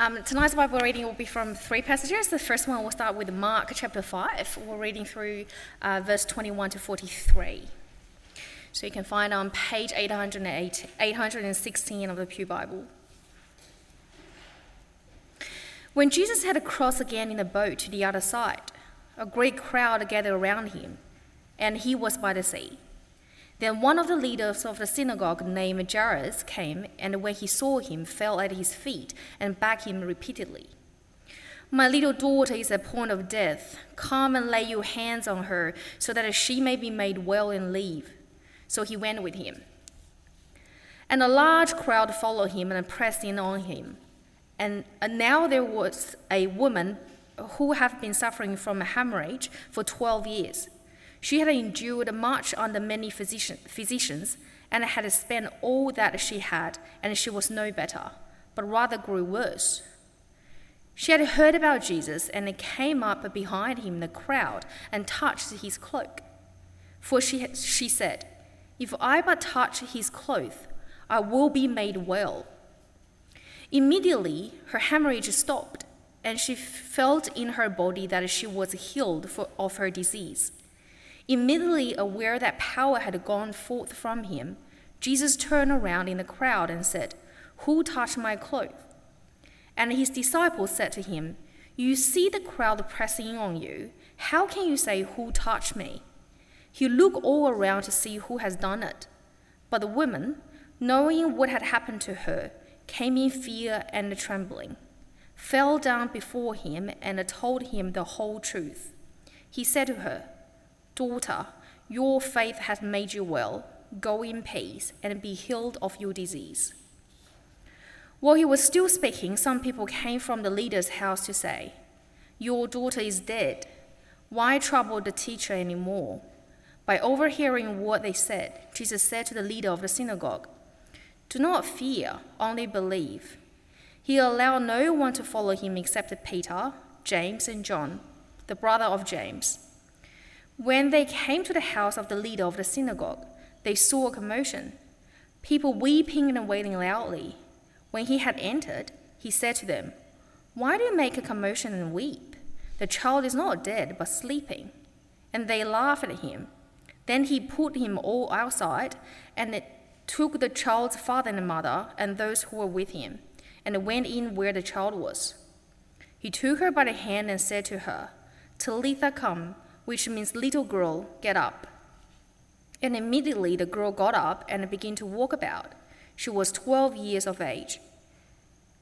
Um, tonight's Bible reading will be from three passages. The first one will start with Mark chapter 5. We're reading through uh, verse 21 to 43. So you can find on page 808, 816 of the Pew Bible. When Jesus had crossed again in the boat to the other side, a great crowd gathered around him, and he was by the sea. Then one of the leaders of the synagogue named Jairus came, and when he saw him, fell at his feet and begged him repeatedly. My little daughter is at point of death. Come and lay your hands on her, so that she may be made well and live. So he went with him. And a large crowd followed him and pressed in on him. And now there was a woman who had been suffering from a hemorrhage for 12 years. She had endured much under many physician, physicians and had spent all that she had, and she was no better, but rather grew worse. She had heard about Jesus and came up behind him in the crowd and touched his cloak. For she, she said, If I but touch his cloth, I will be made well. Immediately, her hemorrhage stopped, and she felt in her body that she was healed for, of her disease. Immediately aware that power had gone forth from him, Jesus turned around in the crowd and said, Who touched my cloak? And his disciples said to him, You see the crowd pressing on you. How can you say, Who touched me? He looked all around to see who has done it. But the woman, knowing what had happened to her, came in fear and trembling, fell down before him, and told him the whole truth. He said to her, Daughter, your faith has made you well. Go in peace and be healed of your disease. While he was still speaking, some people came from the leader's house to say, Your daughter is dead. Why trouble the teacher anymore? By overhearing what they said, Jesus said to the leader of the synagogue, Do not fear, only believe. He allowed no one to follow him except Peter, James, and John, the brother of James. When they came to the house of the leader of the synagogue, they saw a commotion, people weeping and wailing loudly. When he had entered, he said to them, Why do you make a commotion and weep? The child is not dead, but sleeping. And they laughed at him. Then he put him all outside and took the child's father and mother and those who were with him, and went in where the child was. He took her by the hand and said to her, Talitha come which means little girl, get up. And immediately the girl got up and began to walk about. She was 12 years of age.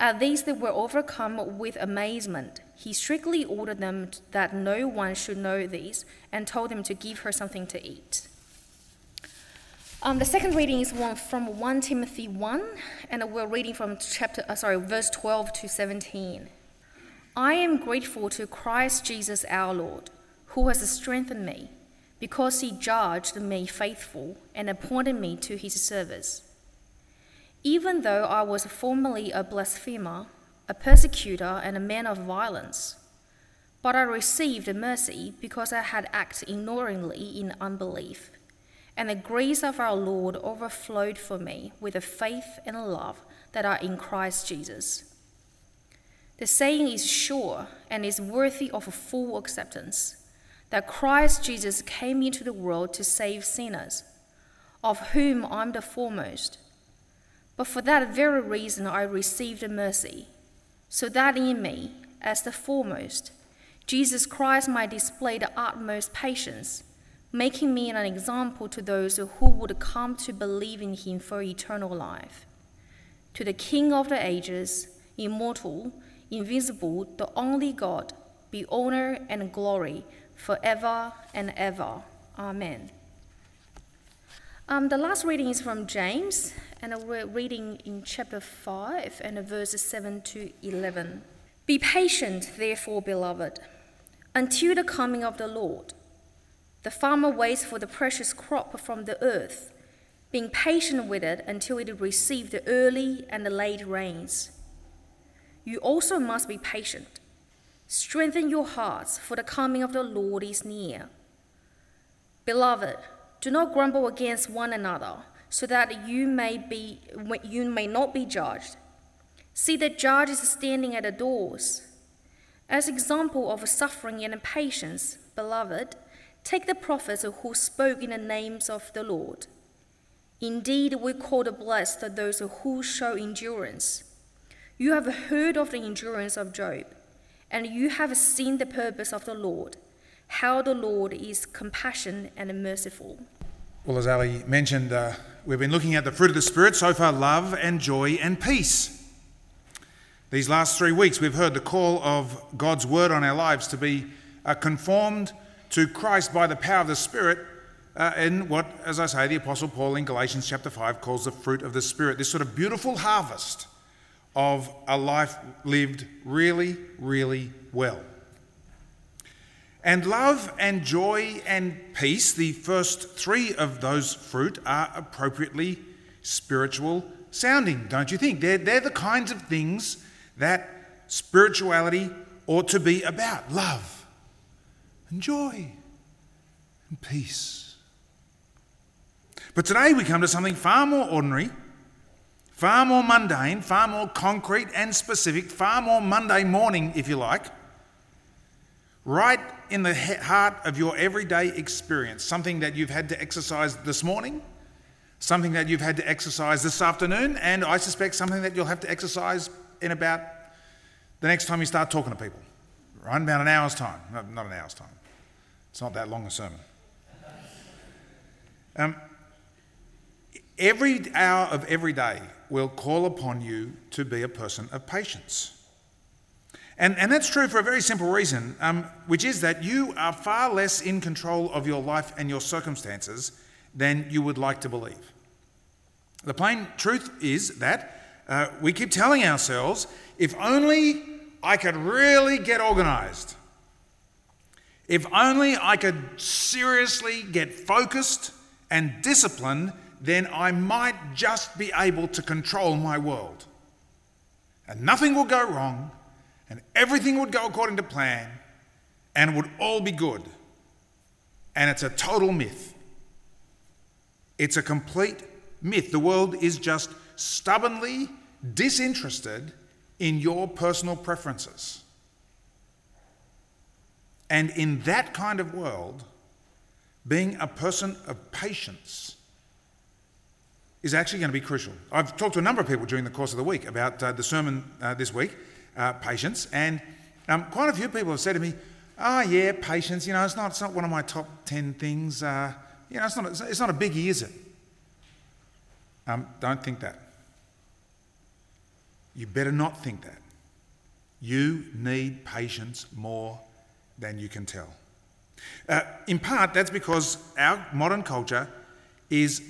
At this, they were overcome with amazement. He strictly ordered them that no one should know this and told them to give her something to eat. Um, the second reading is one from 1 Timothy 1, and we're reading from chapter, uh, sorry, verse 12 to 17. I am grateful to Christ Jesus our Lord who has strengthened me, because he judged me faithful and appointed me to his service. Even though I was formerly a blasphemer, a persecutor, and a man of violence, but I received mercy because I had acted ignorantly in unbelief, and the grace of our Lord overflowed for me with the faith and love that are in Christ Jesus. The saying is sure and is worthy of full acceptance that Christ Jesus came into the world to save sinners, of whom I'm the foremost. But for that very reason I received mercy, so that in me, as the foremost, Jesus Christ might display the utmost patience, making me an example to those who would come to believe in him for eternal life. To the King of the ages, immortal, invisible, the only God, be honor and glory forever and ever. Amen. Um, the last reading is from James, and we're reading in chapter 5 and verses 7 to 11. Be patient, therefore, beloved, until the coming of the Lord. The farmer waits for the precious crop from the earth, being patient with it until it receives the early and the late rains. You also must be patient. Strengthen your hearts, for the coming of the Lord is near. Beloved, do not grumble against one another, so that you may, be, you may not be judged. See, the judge is standing at the doors. As example of suffering and patience, beloved, take the prophets who spoke in the names of the Lord. Indeed, we call the blessed those who show endurance. You have heard of the endurance of Job, and you have seen the purpose of the Lord, how the Lord is compassionate and merciful. Well, as Ali mentioned, uh, we've been looking at the fruit of the Spirit so far love and joy and peace. These last three weeks, we've heard the call of God's word on our lives to be uh, conformed to Christ by the power of the Spirit uh, in what, as I say, the Apostle Paul in Galatians chapter 5 calls the fruit of the Spirit. This sort of beautiful harvest of a life lived really, really well. And love and joy and peace, the first three of those fruit, are appropriately spiritual sounding, don't you think? They're, they're the kinds of things that spirituality ought to be about love and joy and peace. But today we come to something far more ordinary, far more mundane, far more concrete and specific, far more Monday morning, if you like, right in the heart of your everyday experience, something that you've had to exercise this morning, something that you've had to exercise this afternoon, and I suspect something that you'll have to exercise in about the next time you start talking to people, right? About an hour's time. No, not an hour's time. It's not that long a sermon. Um, every hour of every day will call upon you to be a person of patience. And, and that's true for a very simple reason, um, which is that you are far less in control of your life and your circumstances than you would like to believe. The plain truth is that uh, we keep telling ourselves if only I could really get organized, if only I could seriously get focused and disciplined, then I might just be able to control my world. And nothing will go wrong, and everything would go according to plan, and it would all be good. And it's a total myth. It's a complete myth. The world is just stubbornly disinterested in your personal preferences. And in that kind of world, being a person of patience is actually going to be crucial. I've talked to a number of people during the course of the week about uh, the sermon uh, this week, uh, patience, and um, quite a few people have said to me, "Oh yeah, patience. You know, it's not, it's not one of my top ten things. Uh, you know, it's not, it's not a biggie, is it?" Um, don't think that. You better not think that. You need patience more than you can tell. Uh, in part, that's because our modern culture is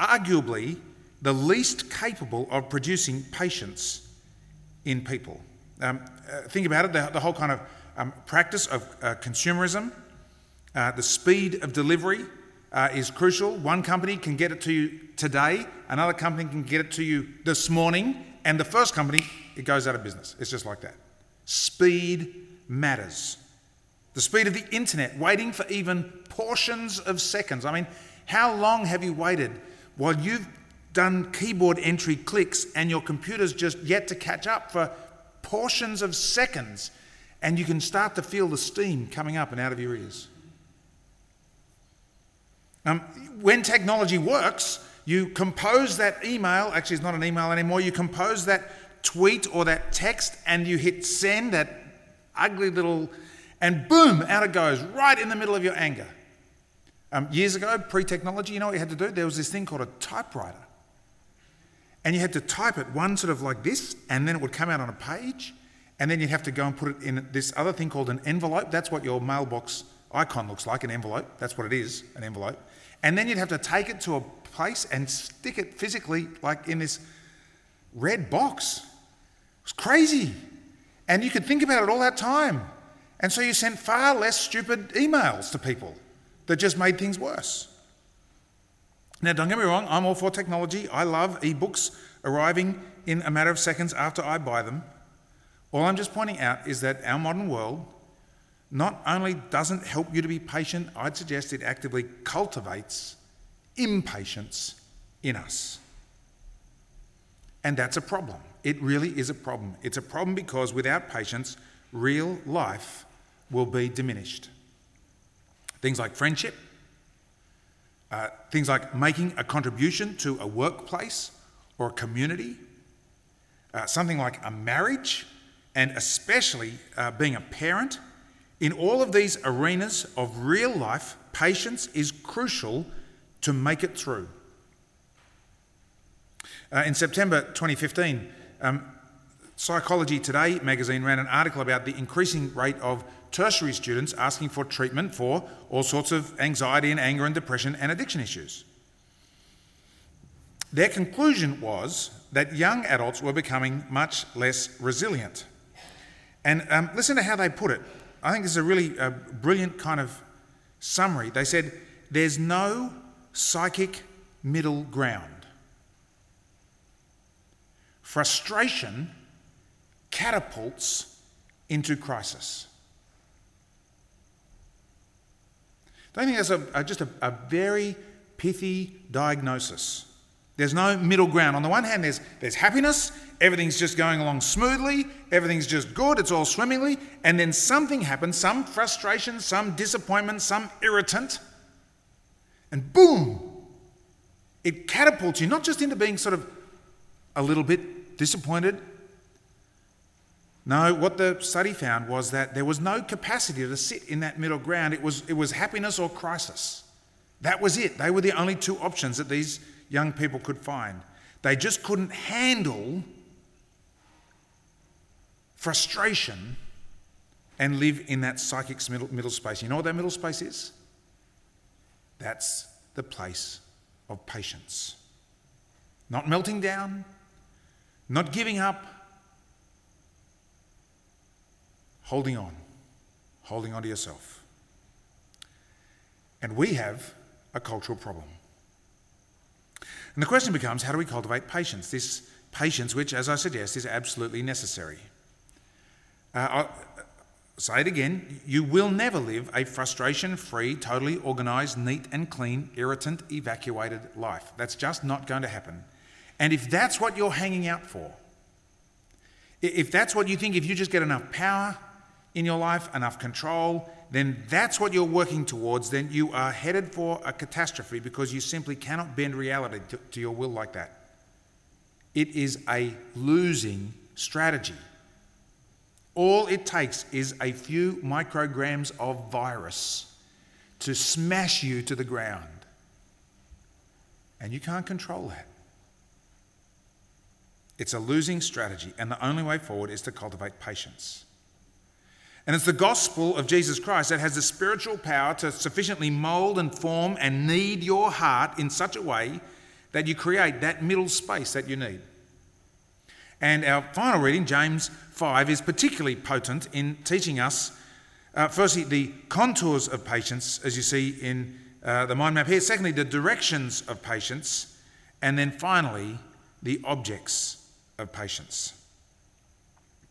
arguably the least capable of producing patience in people. Um, uh, think about it the, the whole kind of um, practice of uh, consumerism, uh, the speed of delivery, uh, is crucial. One company can get it to you today, another company can get it to you this morning, and the first company, it goes out of business. It's just like that. Speed matters. The speed of the internet, waiting for even portions of seconds. I mean, how long have you waited while you've done keyboard entry clicks and your computer's just yet to catch up for portions of seconds, and you can start to feel the steam coming up and out of your ears? Um, when technology works, you compose that email, actually, it's not an email anymore, you compose that tweet or that text and you hit send, that ugly little, and boom, out it goes, right in the middle of your anger. Um, years ago, pre technology, you know what you had to do? There was this thing called a typewriter. And you had to type it one sort of like this, and then it would come out on a page, and then you'd have to go and put it in this other thing called an envelope. That's what your mailbox icon looks like an envelope. That's what it is, an envelope. And then you'd have to take it to a place and stick it physically, like in this red box. It was crazy. And you could think about it all that time. And so you sent far less stupid emails to people that just made things worse. Now, don't get me wrong, I'm all for technology. I love ebooks arriving in a matter of seconds after I buy them. All I'm just pointing out is that our modern world not only doesn't help you to be patient, I'd suggest it actively cultivates impatience in us. And that's a problem. It really is a problem. It's a problem because without patience, real life will be diminished. Things like friendship, uh, things like making a contribution to a workplace or a community, uh, something like a marriage, and especially uh, being a parent. In all of these arenas of real life, patience is crucial to make it through. Uh, in September 2015, um, Psychology Today magazine ran an article about the increasing rate of tertiary students asking for treatment for all sorts of anxiety and anger and depression and addiction issues. Their conclusion was that young adults were becoming much less resilient. And um, listen to how they put it. I think this is a really uh, brilliant kind of summary. They said, There's no psychic middle ground. Frustration catapults into crisis. Don't think that's a, a just a, a very pithy diagnosis? There's no middle ground. On the one hand, there's, there's happiness, everything's just going along smoothly, everything's just good, it's all swimmingly, and then something happens, some frustration, some disappointment, some irritant, and boom, it catapults you not just into being sort of a little bit disappointed, no, what the study found was that there was no capacity to sit in that middle ground. It was, it was happiness or crisis. That was it. They were the only two options that these young people could find. They just couldn't handle frustration and live in that psychic middle, middle space. You know what that middle space is? That's the place of patience. Not melting down, not giving up, holding on, holding on to yourself. And we have a cultural problem. And the question becomes how do we cultivate patience? This patience, which, as I suggest, is absolutely necessary. Uh, I'll say it again you will never live a frustration free, totally organised, neat and clean, irritant, evacuated life. That's just not going to happen. And if that's what you're hanging out for, if that's what you think, if you just get enough power, in your life, enough control, then that's what you're working towards, then you are headed for a catastrophe because you simply cannot bend reality to, to your will like that. It is a losing strategy. All it takes is a few micrograms of virus to smash you to the ground. And you can't control that. It's a losing strategy, and the only way forward is to cultivate patience. And it's the gospel of Jesus Christ that has the spiritual power to sufficiently mold and form and knead your heart in such a way that you create that middle space that you need. And our final reading, James 5, is particularly potent in teaching us, uh, firstly, the contours of patience, as you see in uh, the mind map here. Secondly, the directions of patience. And then finally, the objects of patience.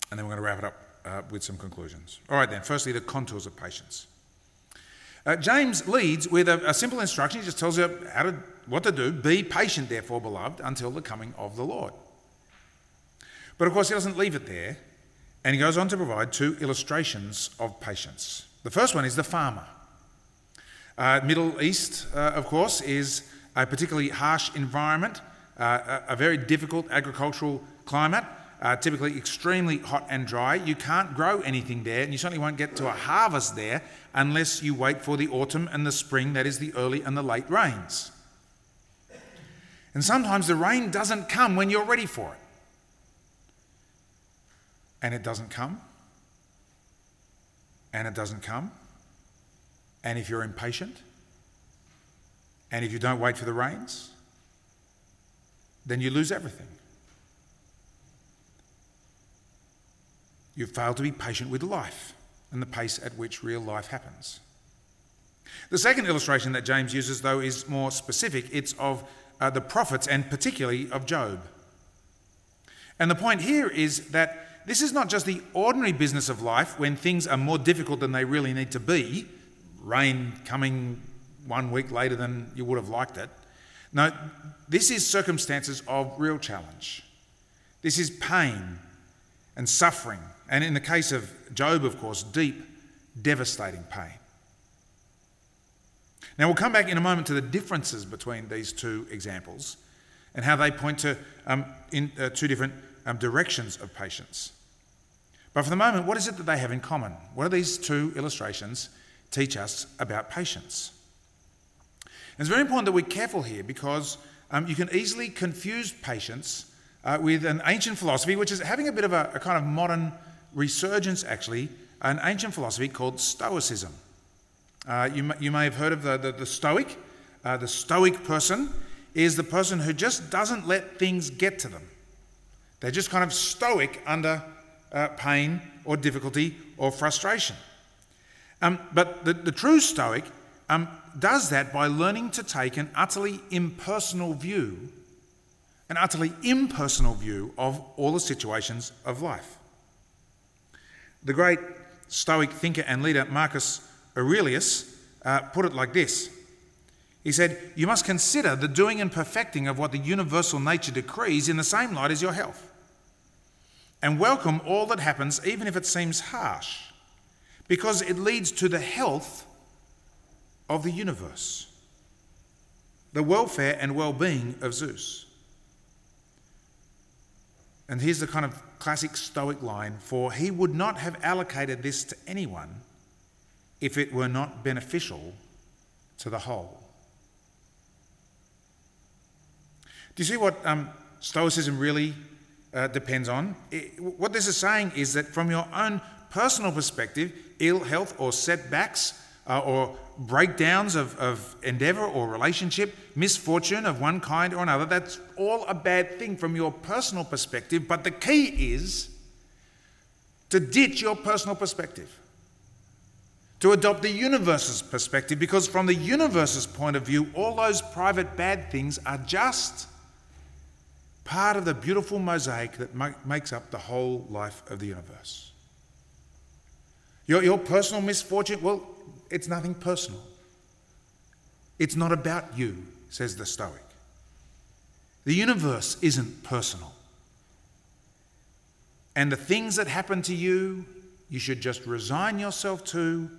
And then we're going to wrap it up uh, with some conclusions. All right, then. Firstly, the contours of patience. Uh, James leads with a, a, simple instruction. He just tells you how to, what to do. Be patient, therefore, beloved, until the coming of the Lord. But of course, he doesn't leave it there, and he goes on to provide two illustrations of patience. The first one is the farmer. Uh, Middle East, uh, of course, is a particularly harsh environment, uh, a, a very difficult agricultural climate uh, typically extremely hot and dry. You can't grow anything there, and you certainly won't get to a harvest there unless you wait for the autumn and the spring, that is, the early and the late rains. And sometimes the rain doesn't come when you're ready for it. And it doesn't come. And it doesn't come. And if you're impatient, and if you don't wait for the rains, then you lose everything. You've failed to be patient with life and the pace at which real life happens. The second illustration that James uses, though, is more specific. It's of uh, the prophets and particularly of Job. And the point here is that this is not just the ordinary business of life when things are more difficult than they really need to be, rain coming one week later than you would have liked it. No, this is circumstances of real challenge. This is pain and suffering, and in the case of Job, of course, deep, devastating pain. Now, we'll come back in a moment to the differences between these two examples and how they point to um, in, uh, two different um, directions of patience. But for the moment, what is it that they have in common? What do these two illustrations teach us about patience? And it's very important that we're careful here because um, you can easily confuse patience uh, with an ancient philosophy, which is having a bit of a, a kind of modern resurgence, actually, an ancient philosophy called Stoicism. Uh, you, you, may have heard of the, the, the Stoic. Uh, the Stoic person is the person who just doesn't let things get to them. They're just kind of stoic under uh, pain or difficulty or frustration. Um, but the, the, true Stoic um, does that by learning to take an utterly impersonal view, an utterly impersonal view of all the situations of life. The great Stoic thinker and leader Marcus Aurelius uh, put it like this He said, You must consider the doing and perfecting of what the universal nature decrees in the same light as your health, and welcome all that happens, even if it seems harsh, because it leads to the health of the universe, the welfare and well being of Zeus. And here's the kind of classic Stoic line for he would not have allocated this to anyone if it were not beneficial to the whole. Do you see what um, Stoicism really uh, depends on? It, what this is saying is that from your own personal perspective, ill health or setbacks uh, or breakdowns of, of endeavour or relationship, misfortune of one kind or another, that's all a bad thing from your personal perspective. But the key is to ditch your personal perspective, to adopt the universe's perspective, because from the universe's point of view, all those private bad things are just part of the beautiful mosaic that makes up the whole life of the universe. Your, your personal misfortune, well, it's nothing personal. It's not about you, says the Stoic. The universe isn't personal. And the things that happen to you, you should just resign yourself to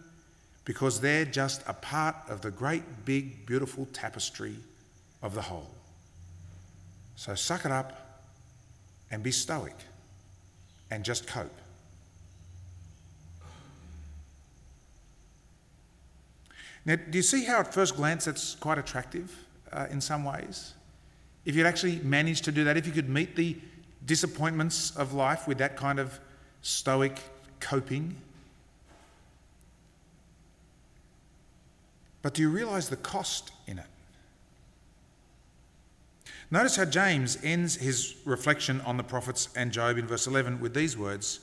because they're just a part of the great, big, beautiful tapestry of the whole. So suck it up and be stoic and just cope. Now, do you see how at first glance that's quite attractive uh, in some ways? If you'd actually managed to do that, if you could meet the disappointments of life with that kind of stoic coping. But do you realize the cost in it? Notice how James ends his reflection on the prophets and Job in verse 11 with these words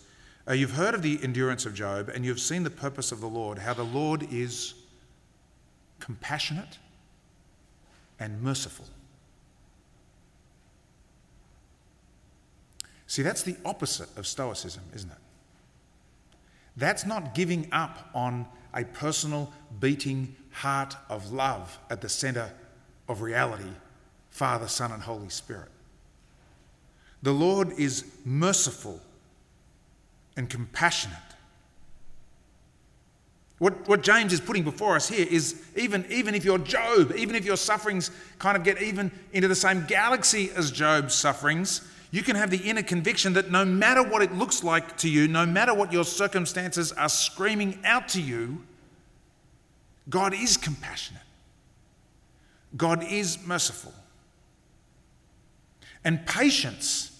uh, You've heard of the endurance of Job, and you've seen the purpose of the Lord, how the Lord is compassionate, and merciful. See, that's the opposite of Stoicism, isn't it? That's not giving up on a personal beating heart of love at the centre of reality Father, Son, and Holy Spirit. The Lord is merciful and compassionate. What, what James is putting before us here is even, even if you're Job, even if your sufferings kind of get even into the same galaxy as Job's sufferings, you can have the inner conviction that no matter what it looks like to you, no matter what your circumstances are screaming out to you, God is compassionate. God is merciful. And patience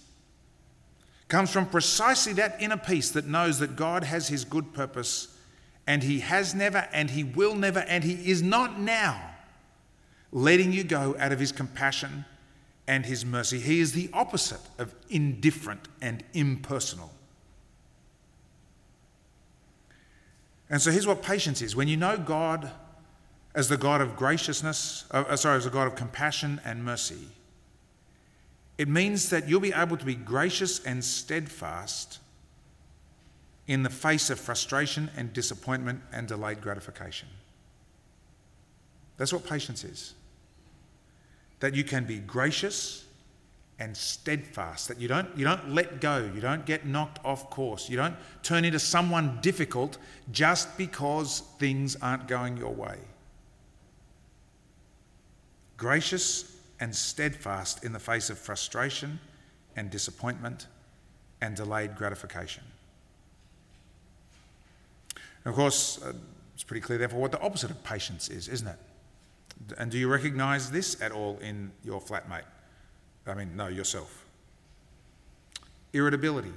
comes from precisely that inner peace that knows that God has his good purpose and He has never, and He will never, and He is not now letting you go out of His compassion and His mercy. He is the opposite of indifferent and impersonal. And so here's what patience is when you know God as the God of graciousness, uh, uh sorry, as a God of compassion and mercy, it means that you'll be able to be gracious and steadfast in the face of frustration and disappointment and delayed gratification. That's what patience is. That you can be gracious and steadfast, that you don't, you don't let go, you don't get knocked off course, you don't turn into someone difficult just because things aren't going your way. Gracious and steadfast in the face of frustration and disappointment and delayed gratification. And of course, uh, it's pretty clear, therefore, what the opposite of patience is, isn't it? And do you recognize this at all in your flatmate? I mean, no, yourself. Irritability,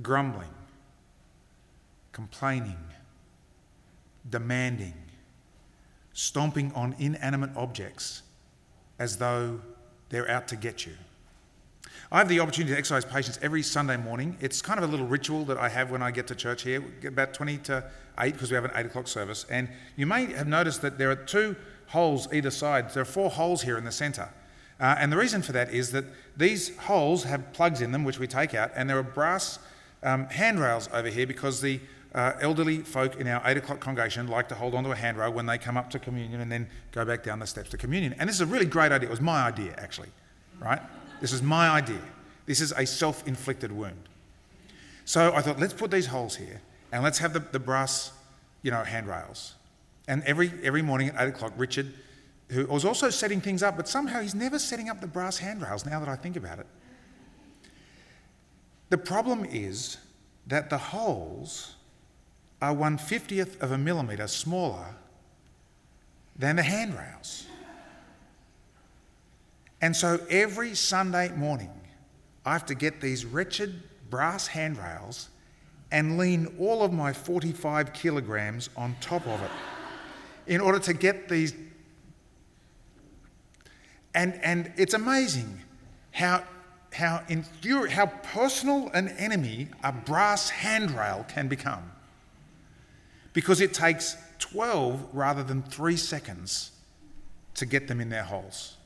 grumbling, complaining, demanding, stomping on inanimate objects as though they're out to get you. I have the opportunity to exercise patience every Sunday morning. It's kind of a little ritual that I have when I get to church here, about 20 to 8, because we have an 8 o'clock service. And you may have noticed that there are two holes either side. There are four holes here in the centre. Uh, and the reason for that is that these holes have plugs in them, which we take out, and there are brass um, handrails over here because the uh, elderly folk in our 8 o'clock congregation like to hold onto a handrail when they come up to communion and then go back down the steps to communion. And this is a really great idea. It was my idea, actually, right? This is my idea. This is a self inflicted wound. So I thought, let's put these holes here and let's have the, the brass, you know, handrails. And every, every morning at 8 o'clock, Richard who was also setting things up, but somehow he's never setting up the brass handrails now that I think about it. The problem is that the holes are 150th of a millimetre smaller than the handrails. And so every Sunday morning, I have to get these wretched brass handrails and lean all of my 45 kilograms on top of it in order to get these and, and it's amazing how, how, how personal an enemy a brass handrail can become. Because it takes 12 rather than three seconds to get them in their holes.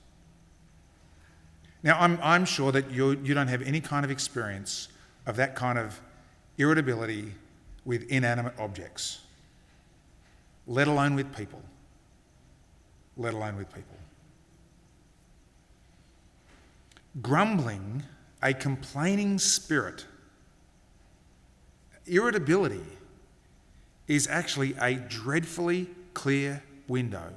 Now, I'm, I'm sure that you, you don't have any kind of experience of that kind of irritability with inanimate objects, let alone with people. Let alone with people. grumbling, a complaining spirit. Irritability is actually a dreadfully clear window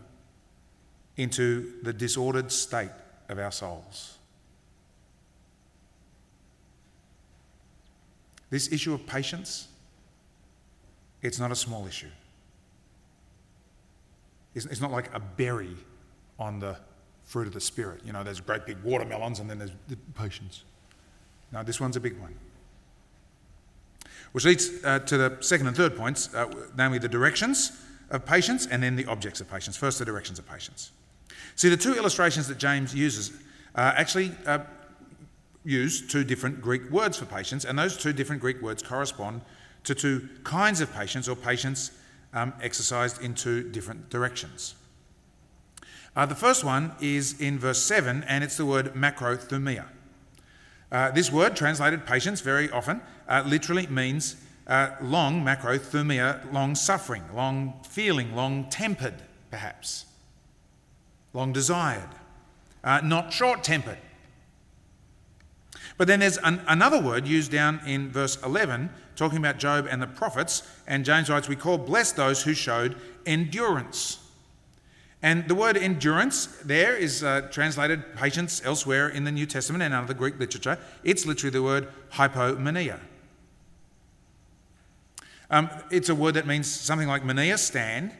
into the disordered state of our souls. This issue of patience, it's not a small issue. It's not like a berry on the fruit of the Spirit. You know, there's great big watermelons and then there's the patience. Now, this one's a big one. Which leads uh, to the second and third points, uh, namely the directions of patience and then the objects of patience. First, the directions of patience. See, the two illustrations that James uses uh, actually use two different Greek words for patience, and those two different Greek words correspond to two kinds of patience or patience um, exercised in two different directions. Uh, the first one is in verse 7, and it's the word macrothumia. Uh, this word, translated patience very often, uh, literally means uh, long macrothumia, long suffering, long feeling, long tempered, perhaps, long desired, uh, not short tempered. But then there's an, another word used down in verse 11, talking about Job and the prophets, and James writes, We call blessed those who showed endurance. And the word endurance there is uh, translated patience elsewhere in the New Testament and other Greek literature. It's literally the word hypomone. Um, it's a word that means something like mania, stand,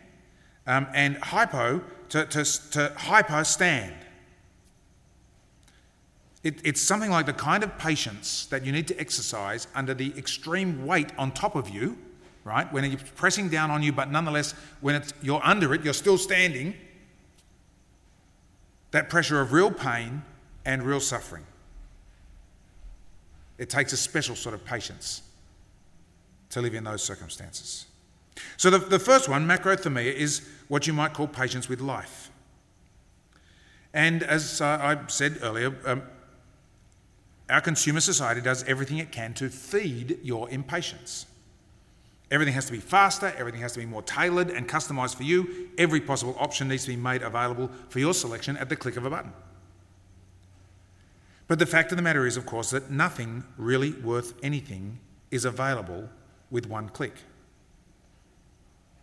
um, and hypo, to, to, to hyper, stand. It, it's something like the kind of patience that you need to exercise under the extreme weight on top of you, right? When it's pressing down on you, but nonetheless, when it's, you're under it, you're still standing that pressure of real pain and real suffering. It takes a special sort of patience to live in those circumstances. So, the, the first one, macrothumia, is what you might call patience with life. And as uh, I said earlier, um, our consumer society does everything it can to feed your impatience. Everything has to be faster, everything has to be more tailored and customized for you. Every possible option needs to be made available for your selection at the click of a button. But the fact of the matter is, of course, that nothing really worth anything is available with one click.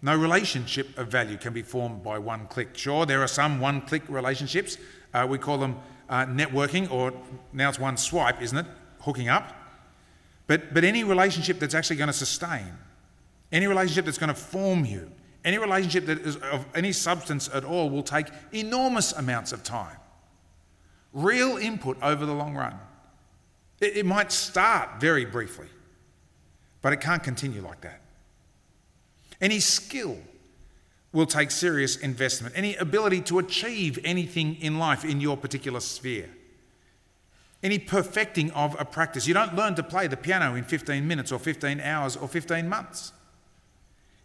No relationship of value can be formed by one click. Sure, there are some one click relationships. Uh, we call them uh, networking, or now it's one swipe, isn't it? Hooking up. But, but any relationship that's actually going to sustain, any relationship that's going to form you, any relationship that is of any substance at all will take enormous amounts of time. Real input over the long run. It, it might start very briefly, but it can't continue like that. Any skill will take serious investment. Any ability to achieve anything in life in your particular sphere. Any perfecting of a practice. You don't learn to play the piano in 15 minutes or 15 hours or 15 months.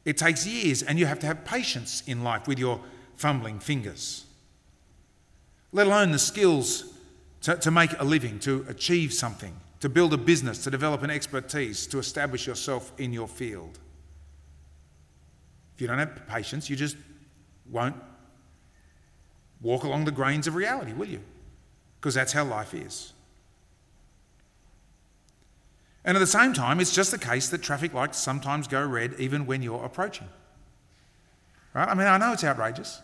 It takes years, and you have to have patience in life with your fumbling fingers. Let alone the skills to, to make a living, to achieve something, to build a business, to develop an expertise, to establish yourself in your field. If you don't have patience, you just won't walk along the grains of reality, will you? Because that's how life is. And at the same time, it's just the case that traffic lights sometimes go red even when you're approaching. Right? I mean, I know it's outrageous,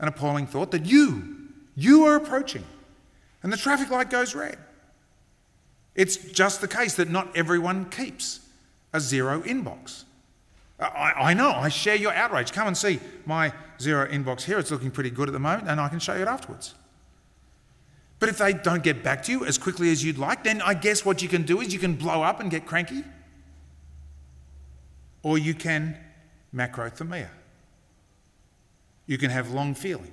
an appalling thought that you, you are approaching, and the traffic light goes red. It's just the case that not everyone keeps a zero inbox. I, I, know, I share your outrage. Come and see my zero inbox here. It's looking pretty good at the moment, and I can show you it afterwards. But if they don't get back to you as quickly as you'd like, then I guess what you can do is you can blow up and get cranky. Or you can macrothumia. You can have long feeling.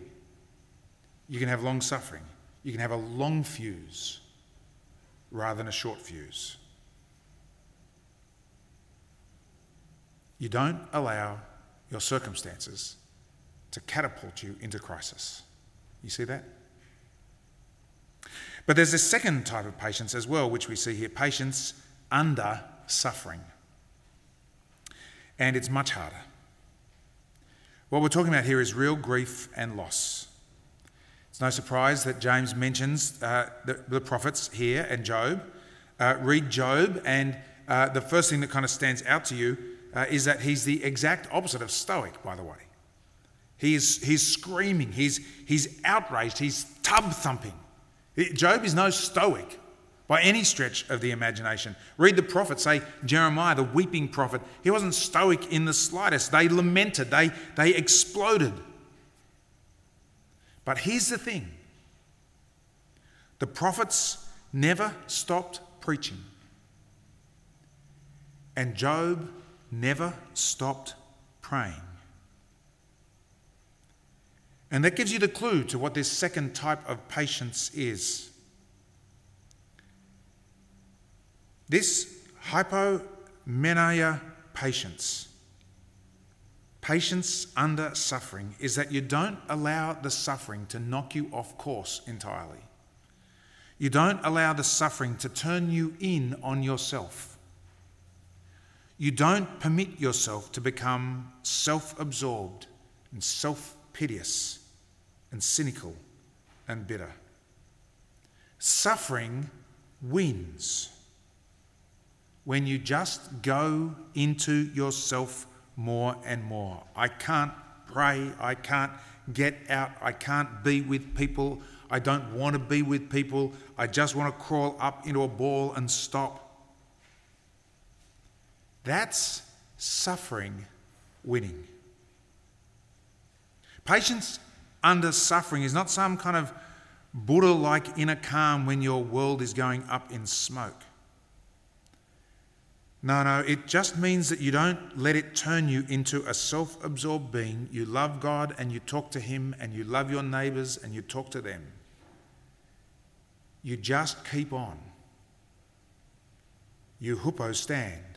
You can have long suffering. You can have a long fuse rather than a short fuse. You don't allow your circumstances to catapult you into crisis. You see that? But there's a second type of patience as well, which we see here patience under suffering. And it's much harder. What we're talking about here is real grief and loss. It's no surprise that James mentions uh, the, the, prophets here and Job. Uh, read Job, and uh, the first thing that kind of stands out to you uh, is that he's the exact opposite of stoic, by the way. He's, he's screaming, he's, he's outraged, he's tub thumping. Job is no stoic by any stretch of the imagination. Read the prophet, say Jeremiah, the weeping prophet. He wasn't stoic in the slightest. They lamented, they, they exploded. But here's the thing the prophets never stopped preaching, and Job never stopped praying. And that gives you the clue to what this second type of patience is. This hypomenia patience, patience under suffering, is that you don't allow the suffering to knock you off course entirely. You don't allow the suffering to turn you in on yourself. You don't permit yourself to become self absorbed and self piteous and cynical and bitter. Suffering wins when you just go into yourself more and more. I can't pray, I can't get out, I can't be with people, I don't want to be with people, I just want to crawl up into a ball and stop. That's suffering winning. Patience under suffering is not some kind of Buddha like inner calm when your world is going up in smoke. No, no, it just means that you don't let it turn you into a self absorbed being. You love God and you talk to Him and you love your neighbours and you talk to them. You just keep on. You hoopo stand.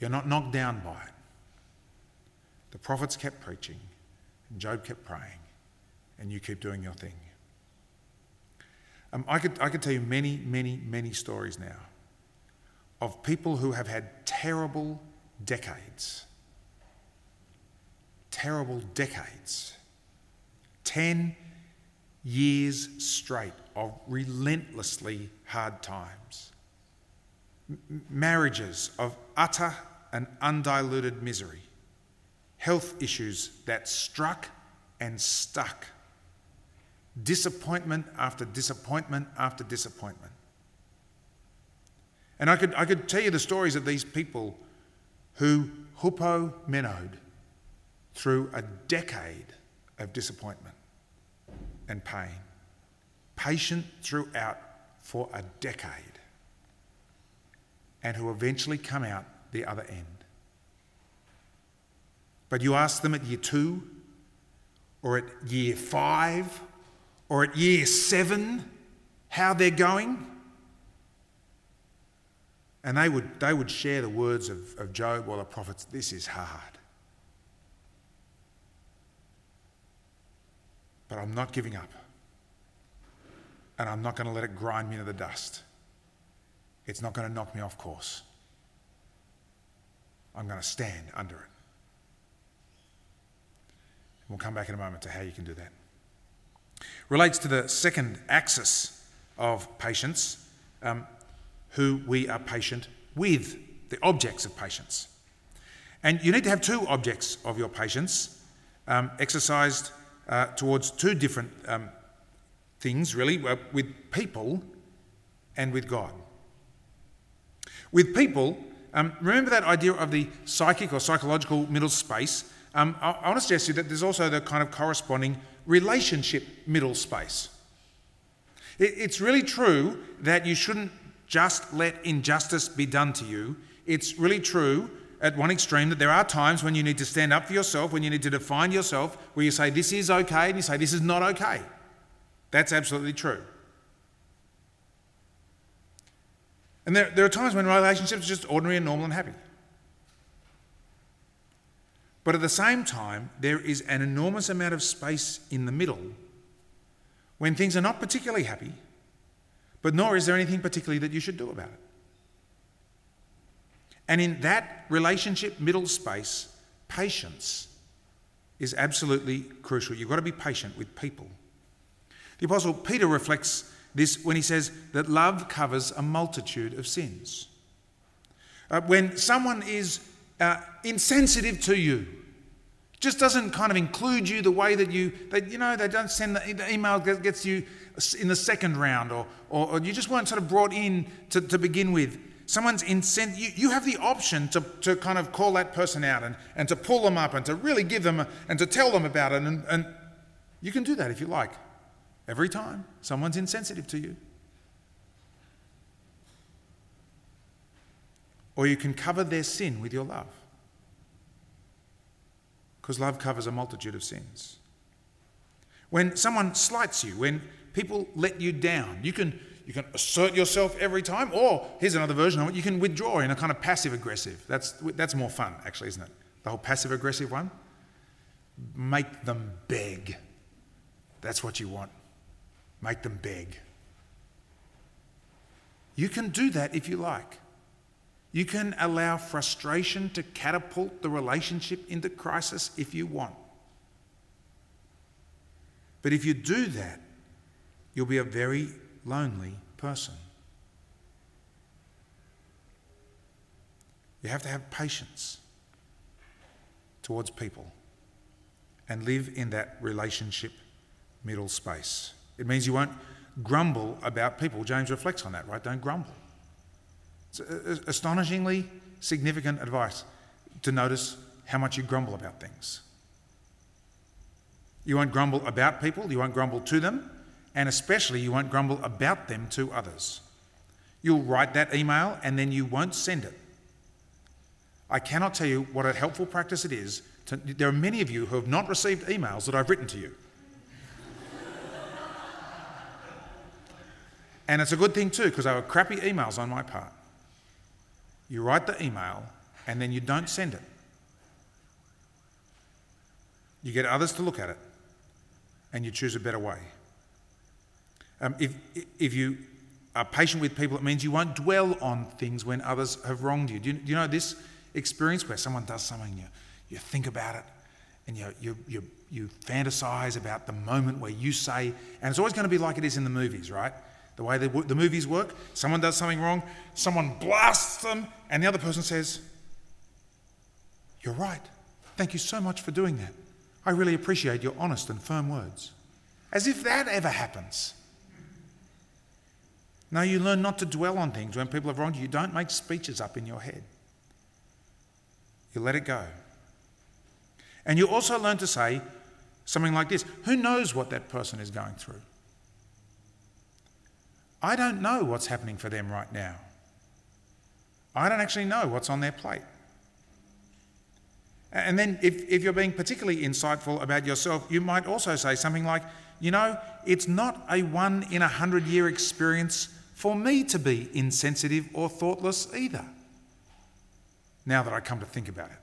You're not knocked down by it. The prophets kept preaching. And Job kept praying, and you keep doing your thing. Um, I, could, I could tell you many, many, many stories now of people who have had terrible decades. Terrible decades. 10 years straight of relentlessly hard times, marriages of utter and undiluted misery, health issues that struck and stuck, disappointment after disappointment after disappointment. And I could, I could tell you the stories of these people who hupo menode through a decade of disappointment and pain, patient throughout for a decade, and who eventually come out the other end. But you ask them at year two, or at year five, or at year seven how they're going, and they would, they would share the words of, of Job or the prophets this is hard. But I'm not giving up. And I'm not going to let it grind me into the dust. It's not going to knock me off course. I'm going to stand under it. We'll come back in a moment to how you can do that. Relates to the second axis of patience. Um, who we are patient with, the objects of patience. And you need to have two objects of your patience um, exercised uh, towards two different um, things, really, uh, with people and with God. With people, um, remember that idea of the psychic or psychological middle space? Um, I, I want to suggest to you that there's also the kind of corresponding relationship middle space. It, it's really true that you shouldn't just let injustice be done to you. It's really true at one extreme that there are times when you need to stand up for yourself, when you need to define yourself, where you say, This is okay, and you say, This is not okay. That's absolutely true. And there, there are times when relationships are just ordinary and normal and happy. But at the same time, there is an enormous amount of space in the middle when things are not particularly happy but nor is there anything particularly that you should do about it. And in that relationship middle space, patience is absolutely crucial. You've got to be patient with people. The Apostle Peter reflects this when he says that love covers a multitude of sins. Uh, when someone is uh, insensitive to you, just doesn't kind of include you the way that you, they, you know, they don't send the, the email that gets you in the second round, or, or, or, you just weren't sort of brought in to, to begin with. Someone's incent, you, you have the option to, to kind of call that person out and, and to pull them up and to really give them a, and to tell them about it. And, and you can do that if you like. Every time someone's insensitive to you. Or you can cover their sin with your love because love covers a multitude of sins. When someone slights you, when people let you down, you can, you can assert yourself every time, or here's another version of it, you can withdraw in a kind of passive aggressive. That's, that's more fun, actually, isn't it? The whole passive aggressive one. Make them beg. That's what you want. Make them beg. You can do that if you like. You can allow frustration to catapult the relationship into crisis if you want. But if you do that, you'll be a very lonely person. You have to have patience towards people and live in that relationship middle space. It means you won't grumble about people. James reflects on that, right? Don't grumble. It's astonishingly significant advice to notice how much you grumble about things. You won't grumble about people, you won't grumble to them, and especially you won't grumble about them to others. You'll write that email and then you won't send it. I cannot tell you what a helpful practice it is. To, there are many of you who have not received emails that I've written to you. And it's a good thing too, because they were crappy emails on my part. You write the email and then you don't send it. You get others to look at it and you choose a better way. Um, if, if you are patient with people, it means you won't dwell on things when others have wronged you. Do you, do you know this experience where someone does something, you, you think about it, and you, you, you, you fantasize about the moment where you say, and it's always going to be like it is in the movies, right? The way the, the movies work, someone does something wrong, someone blasts them, and the other person says, You're right. Thank you so much for doing that. I really appreciate your honest and firm words. As if that ever happens. No, you learn not to dwell on things when people have wronged you. You don't make speeches up in your head. You let it go. And you also learn to say something like this Who knows what that person is going through? I don't know what's happening for them right now. I don't actually know what's on their plate. And then, if, if you're being particularly insightful about yourself, you might also say something like, You know, it's not a one in a hundred year experience for me to be insensitive or thoughtless either, now that I come to think about it.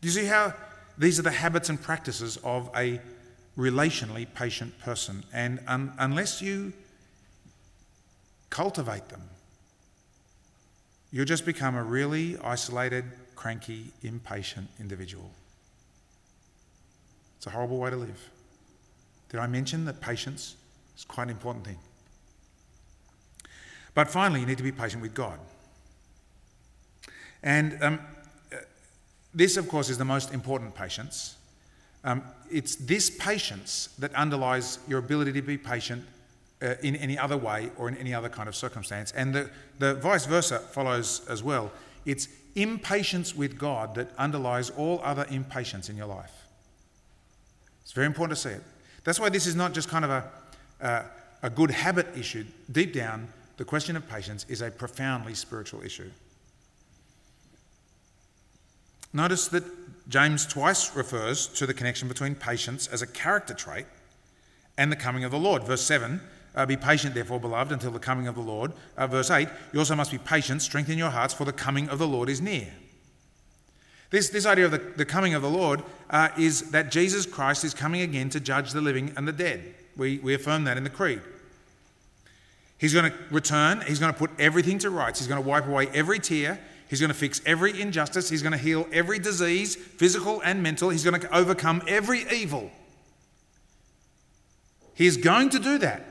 Do you see how these are the habits and practices of a relationally patient person? And un- unless you cultivate them, you'll just become a really isolated, cranky, impatient individual. It's a horrible way to live. Did I mention that patience is quite an important thing? But finally, you need to be patient with God. And um, this, of course, is the most important patience. Um, it's this patience that underlies your ability to be patient uh, in any other way or in any other kind of circumstance. And the, the vice versa follows as well. It's impatience with God that underlies all other impatience in your life. It's very important to see it. That's why this is not just kind of a, uh, a good habit issue. Deep down, the question of patience is a profoundly spiritual issue. Notice that James twice refers to the connection between patience as a character trait and the coming of the Lord. Verse 7 uh, Be patient, therefore, beloved, until the coming of the Lord. Uh, verse 8 You also must be patient, strengthen your hearts, for the coming of the Lord is near. This, this idea of the, the coming of the Lord uh, is that Jesus Christ is coming again to judge the living and the dead. We, we affirm that in the Creed. He's going to return, he's going to put everything to rights, he's going to wipe away every tear, He's going to fix every injustice. He's going to heal every disease, physical and mental. He's going to overcome every evil. He is going to do that.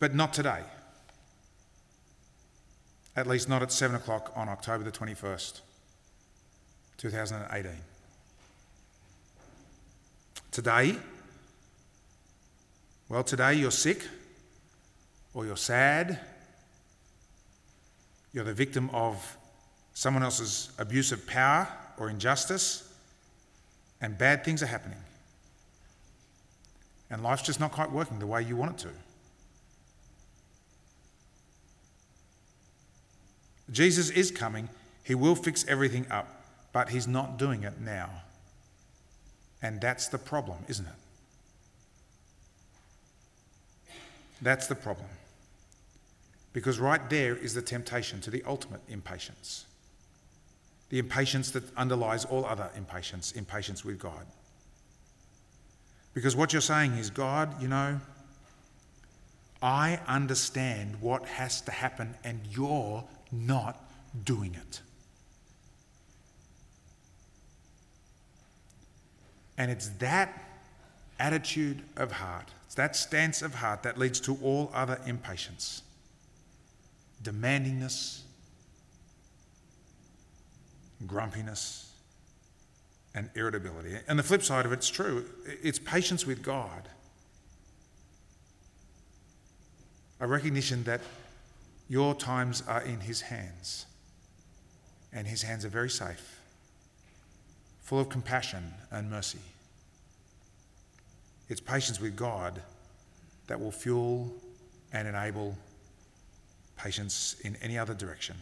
But not today. At least not at 7 o'clock on October the 21st, 2018. Today, well, today you're sick or you're sad you're the victim of someone else's abuse of power or injustice, and bad things are happening. And life's just not quite working the way you want it to. Jesus is coming. He will fix everything up, but he's not doing it now. And that's the problem, isn't it? That's the problem. Because right there is the temptation to the ultimate impatience. The impatience that underlies all other impatience, impatience with God. Because what you're saying is, God, you know, I understand what has to happen and you're not doing it. And it's that attitude of heart, it's that stance of heart that leads to all other impatience demandingness, grumpiness, and irritability. And the flip side of it's true it's patience with God. A recognition that your times are in His hands, and His hands are very safe, full of compassion and mercy. It's patience with God that will fuel and enable patience in any other direction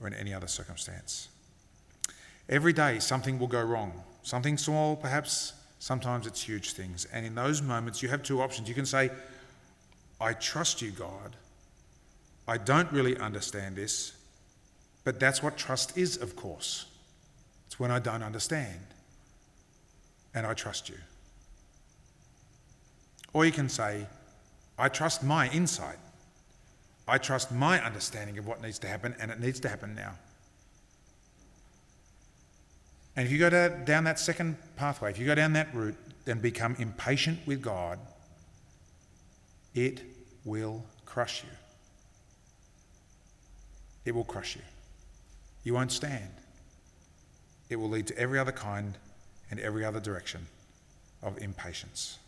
or in any other circumstance. Every day, something will go wrong. Something small, perhaps, sometimes it's huge things. And in those moments, you have two options. You can say, I trust you, God. I don't really understand this, but that's what trust is, of course. It's when I don't understand and I trust you. Or you can say, I trust my insight. I trust my understanding of what needs to happen, and it needs to happen now. And if you go down that second pathway, if you go down that route and become impatient with God, it will crush you. It will crush you. You won't stand. It will lead to every other kind and every other direction of impatience.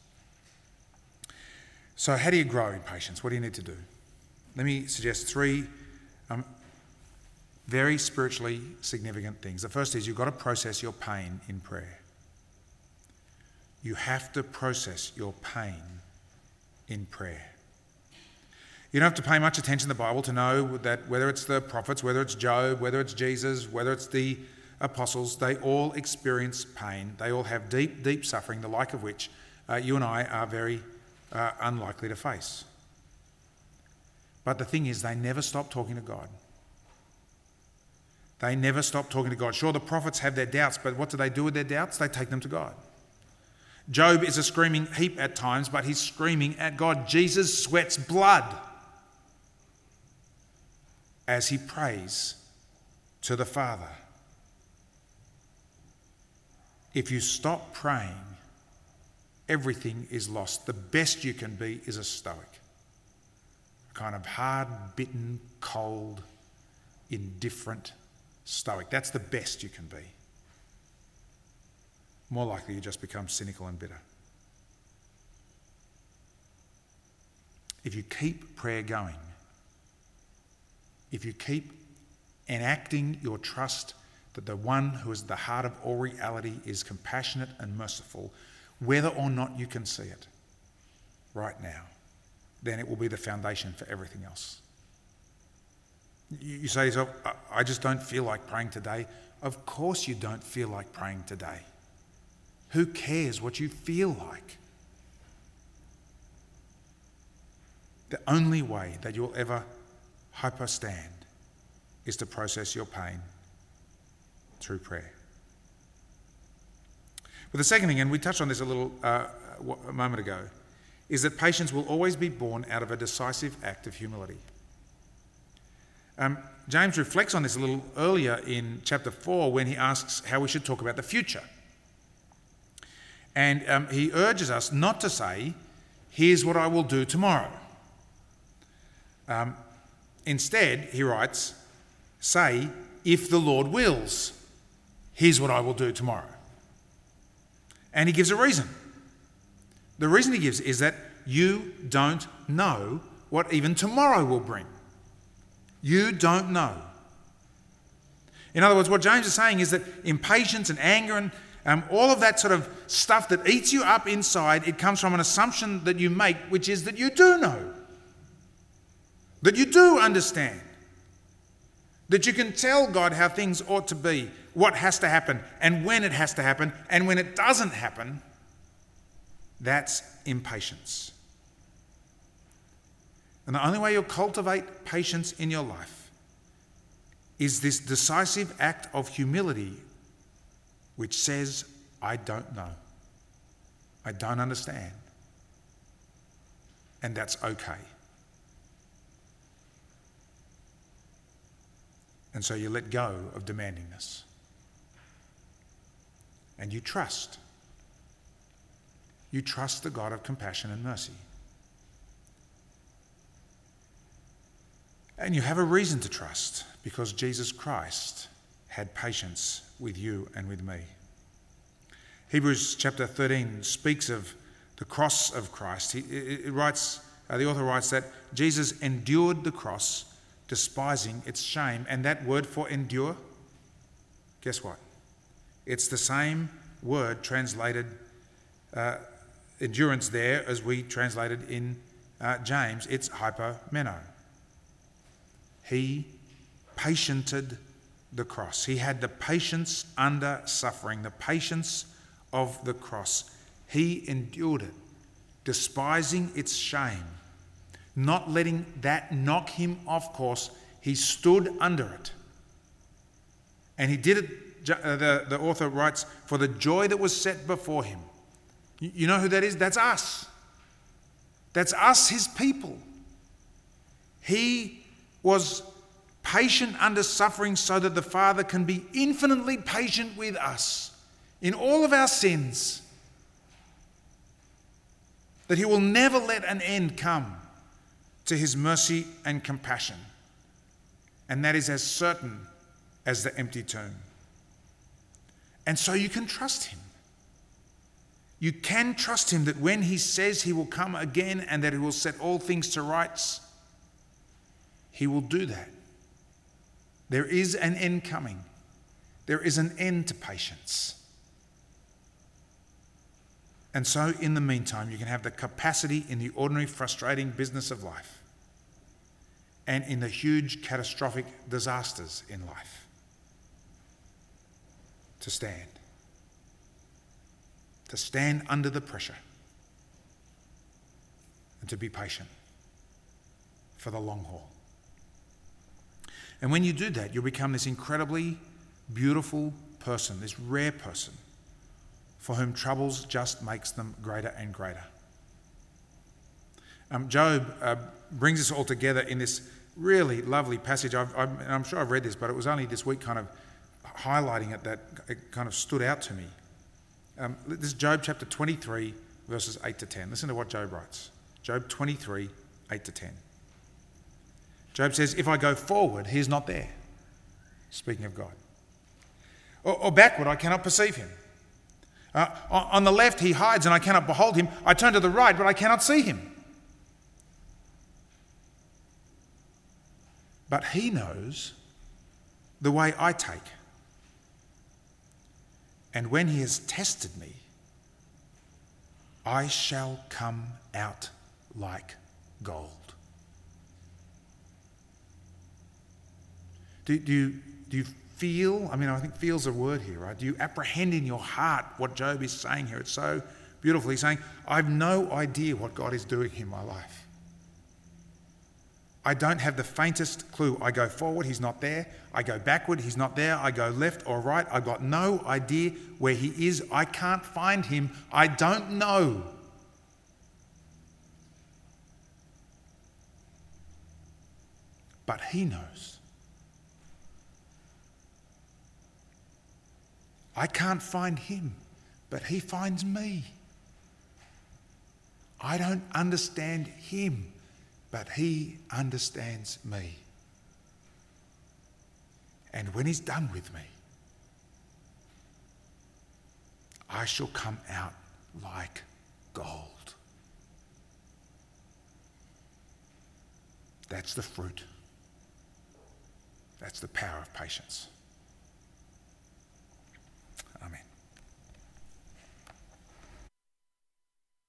So, how do you grow in patience? What do you need to do? Let me suggest three um, very spiritually significant things. The first is you've got to process your pain in prayer. You have to process your pain in prayer. You don't have to pay much attention to the Bible to know that whether it's the prophets, whether it's Job, whether it's Jesus, whether it's the apostles, they all experience pain. They all have deep, deep suffering, the like of which uh, you and I are very uh, unlikely to face. But the thing is, they never stop talking to God. They never stop talking to God. Sure, the prophets have their doubts, but what do they do with their doubts? They take them to God. Job is a screaming heap at times, but he's screaming at God. Jesus sweats blood as he prays to the Father. If you stop praying, everything is lost. The best you can be is a stoic, kind of hard bitten, cold, indifferent stoic. That's the best you can be. More likely you just become cynical and bitter. If you keep prayer going, if you keep enacting your trust that the one who is the heart of all reality is compassionate and merciful, whether or not you can see it right now, then it will be the foundation for everything else. You say to yourself, I just don't feel like praying today. Of course, you don't feel like praying today. Who cares what you feel like? The only way that you'll ever hyperstand is to process your pain through prayer. But the second thing, and we touched on this a little uh, a moment ago, is that patience will always be born out of a decisive act of humility. Um, James reflects on this a little earlier in chapter 4 when he asks how we should talk about the future. And um, he urges us not to say, Here's what I will do tomorrow. Um, Instead, he writes, say, if the Lord wills, here's what I will do tomorrow. And he gives a reason. The reason he gives is that you don't know what even tomorrow will bring. You don't know. In other words, what James is saying is that impatience and anger and um, all of that sort of stuff that eats you up inside, it comes from an assumption that you make, which is that you do know that you do understand, that you can tell God how things ought to be, what has to happen, and when it has to happen, and when it doesn't happen, that's impatience. And the only way you'll cultivate patience in your life is this decisive act of humility which says, I don't know. I don't understand. And that's okay. And so you let go of demanding this. And you trust. You trust the God of compassion and mercy. And you have a reason to trust because Jesus Christ had patience with you and with me. Hebrews chapter 13 speaks of the cross of Christ. He, it, it writes, uh, the author writes that Jesus endured the cross despising its shame. And that word for endure, guess what? It's the same word translated uh, endurance there as we translated in uh, James. It's hypomeno. He patiented the cross. He had the patience under suffering, the patience of the cross. He endured it, despising its shame not letting that knock him off course. He stood under it. And he did it, uh, the, the author writes, for the joy that was set before him. You know who that is? That's us. That's us, his people. He was patient under suffering so that the Father can be infinitely patient with us in all of our sins. That He will never let an end come to His mercy and compassion. And that is as certain as the empty tomb. And so you can trust Him. You can trust Him that when He says He will come again and that He will set all things to rights, He will do that. There is an end coming, there is an end to patience. And so, in the meantime, you can have the capacity in the ordinary, frustrating business of life and in the huge, catastrophic disasters in life to stand. To stand under the pressure and to be patient for the long haul. And when you do that, you'll become this incredibly beautiful person, this rare person for whom troubles just makes them greater and greater. Um, Job uh, brings us all together in this really lovely passage. i am sure I've read this, but it was only this week kind of highlighting it that it kind of stood out to me. Um, this is Job chapter 23, verses 8 to 10. Listen to what Job writes Job 23, 8 to 10. Job says, If I go forward, he is not there. Speaking of God. Or, or backward, I cannot perceive him. Uh, on the left, he hides and I cannot behold him. I turn to the right, but I cannot see him. But he knows the way I take. And when he has tested me, I shall come out like gold. Do, do, you, do you feel? I mean, I think feel's a word here, right? Do you apprehend in your heart what Job is saying here? It's so beautiful. He's saying, I have no idea what God is doing in my life. I don't have the faintest clue. I go forward, he's not there. I go backward, he's not there. I go left or right. I've got no idea where he is. I can't find him. I don't know. But he knows. I can't find him, but he finds me. I don't understand him, but he understands me. And when he's done with me, I shall come out like gold. That's the fruit. That's the power of patience.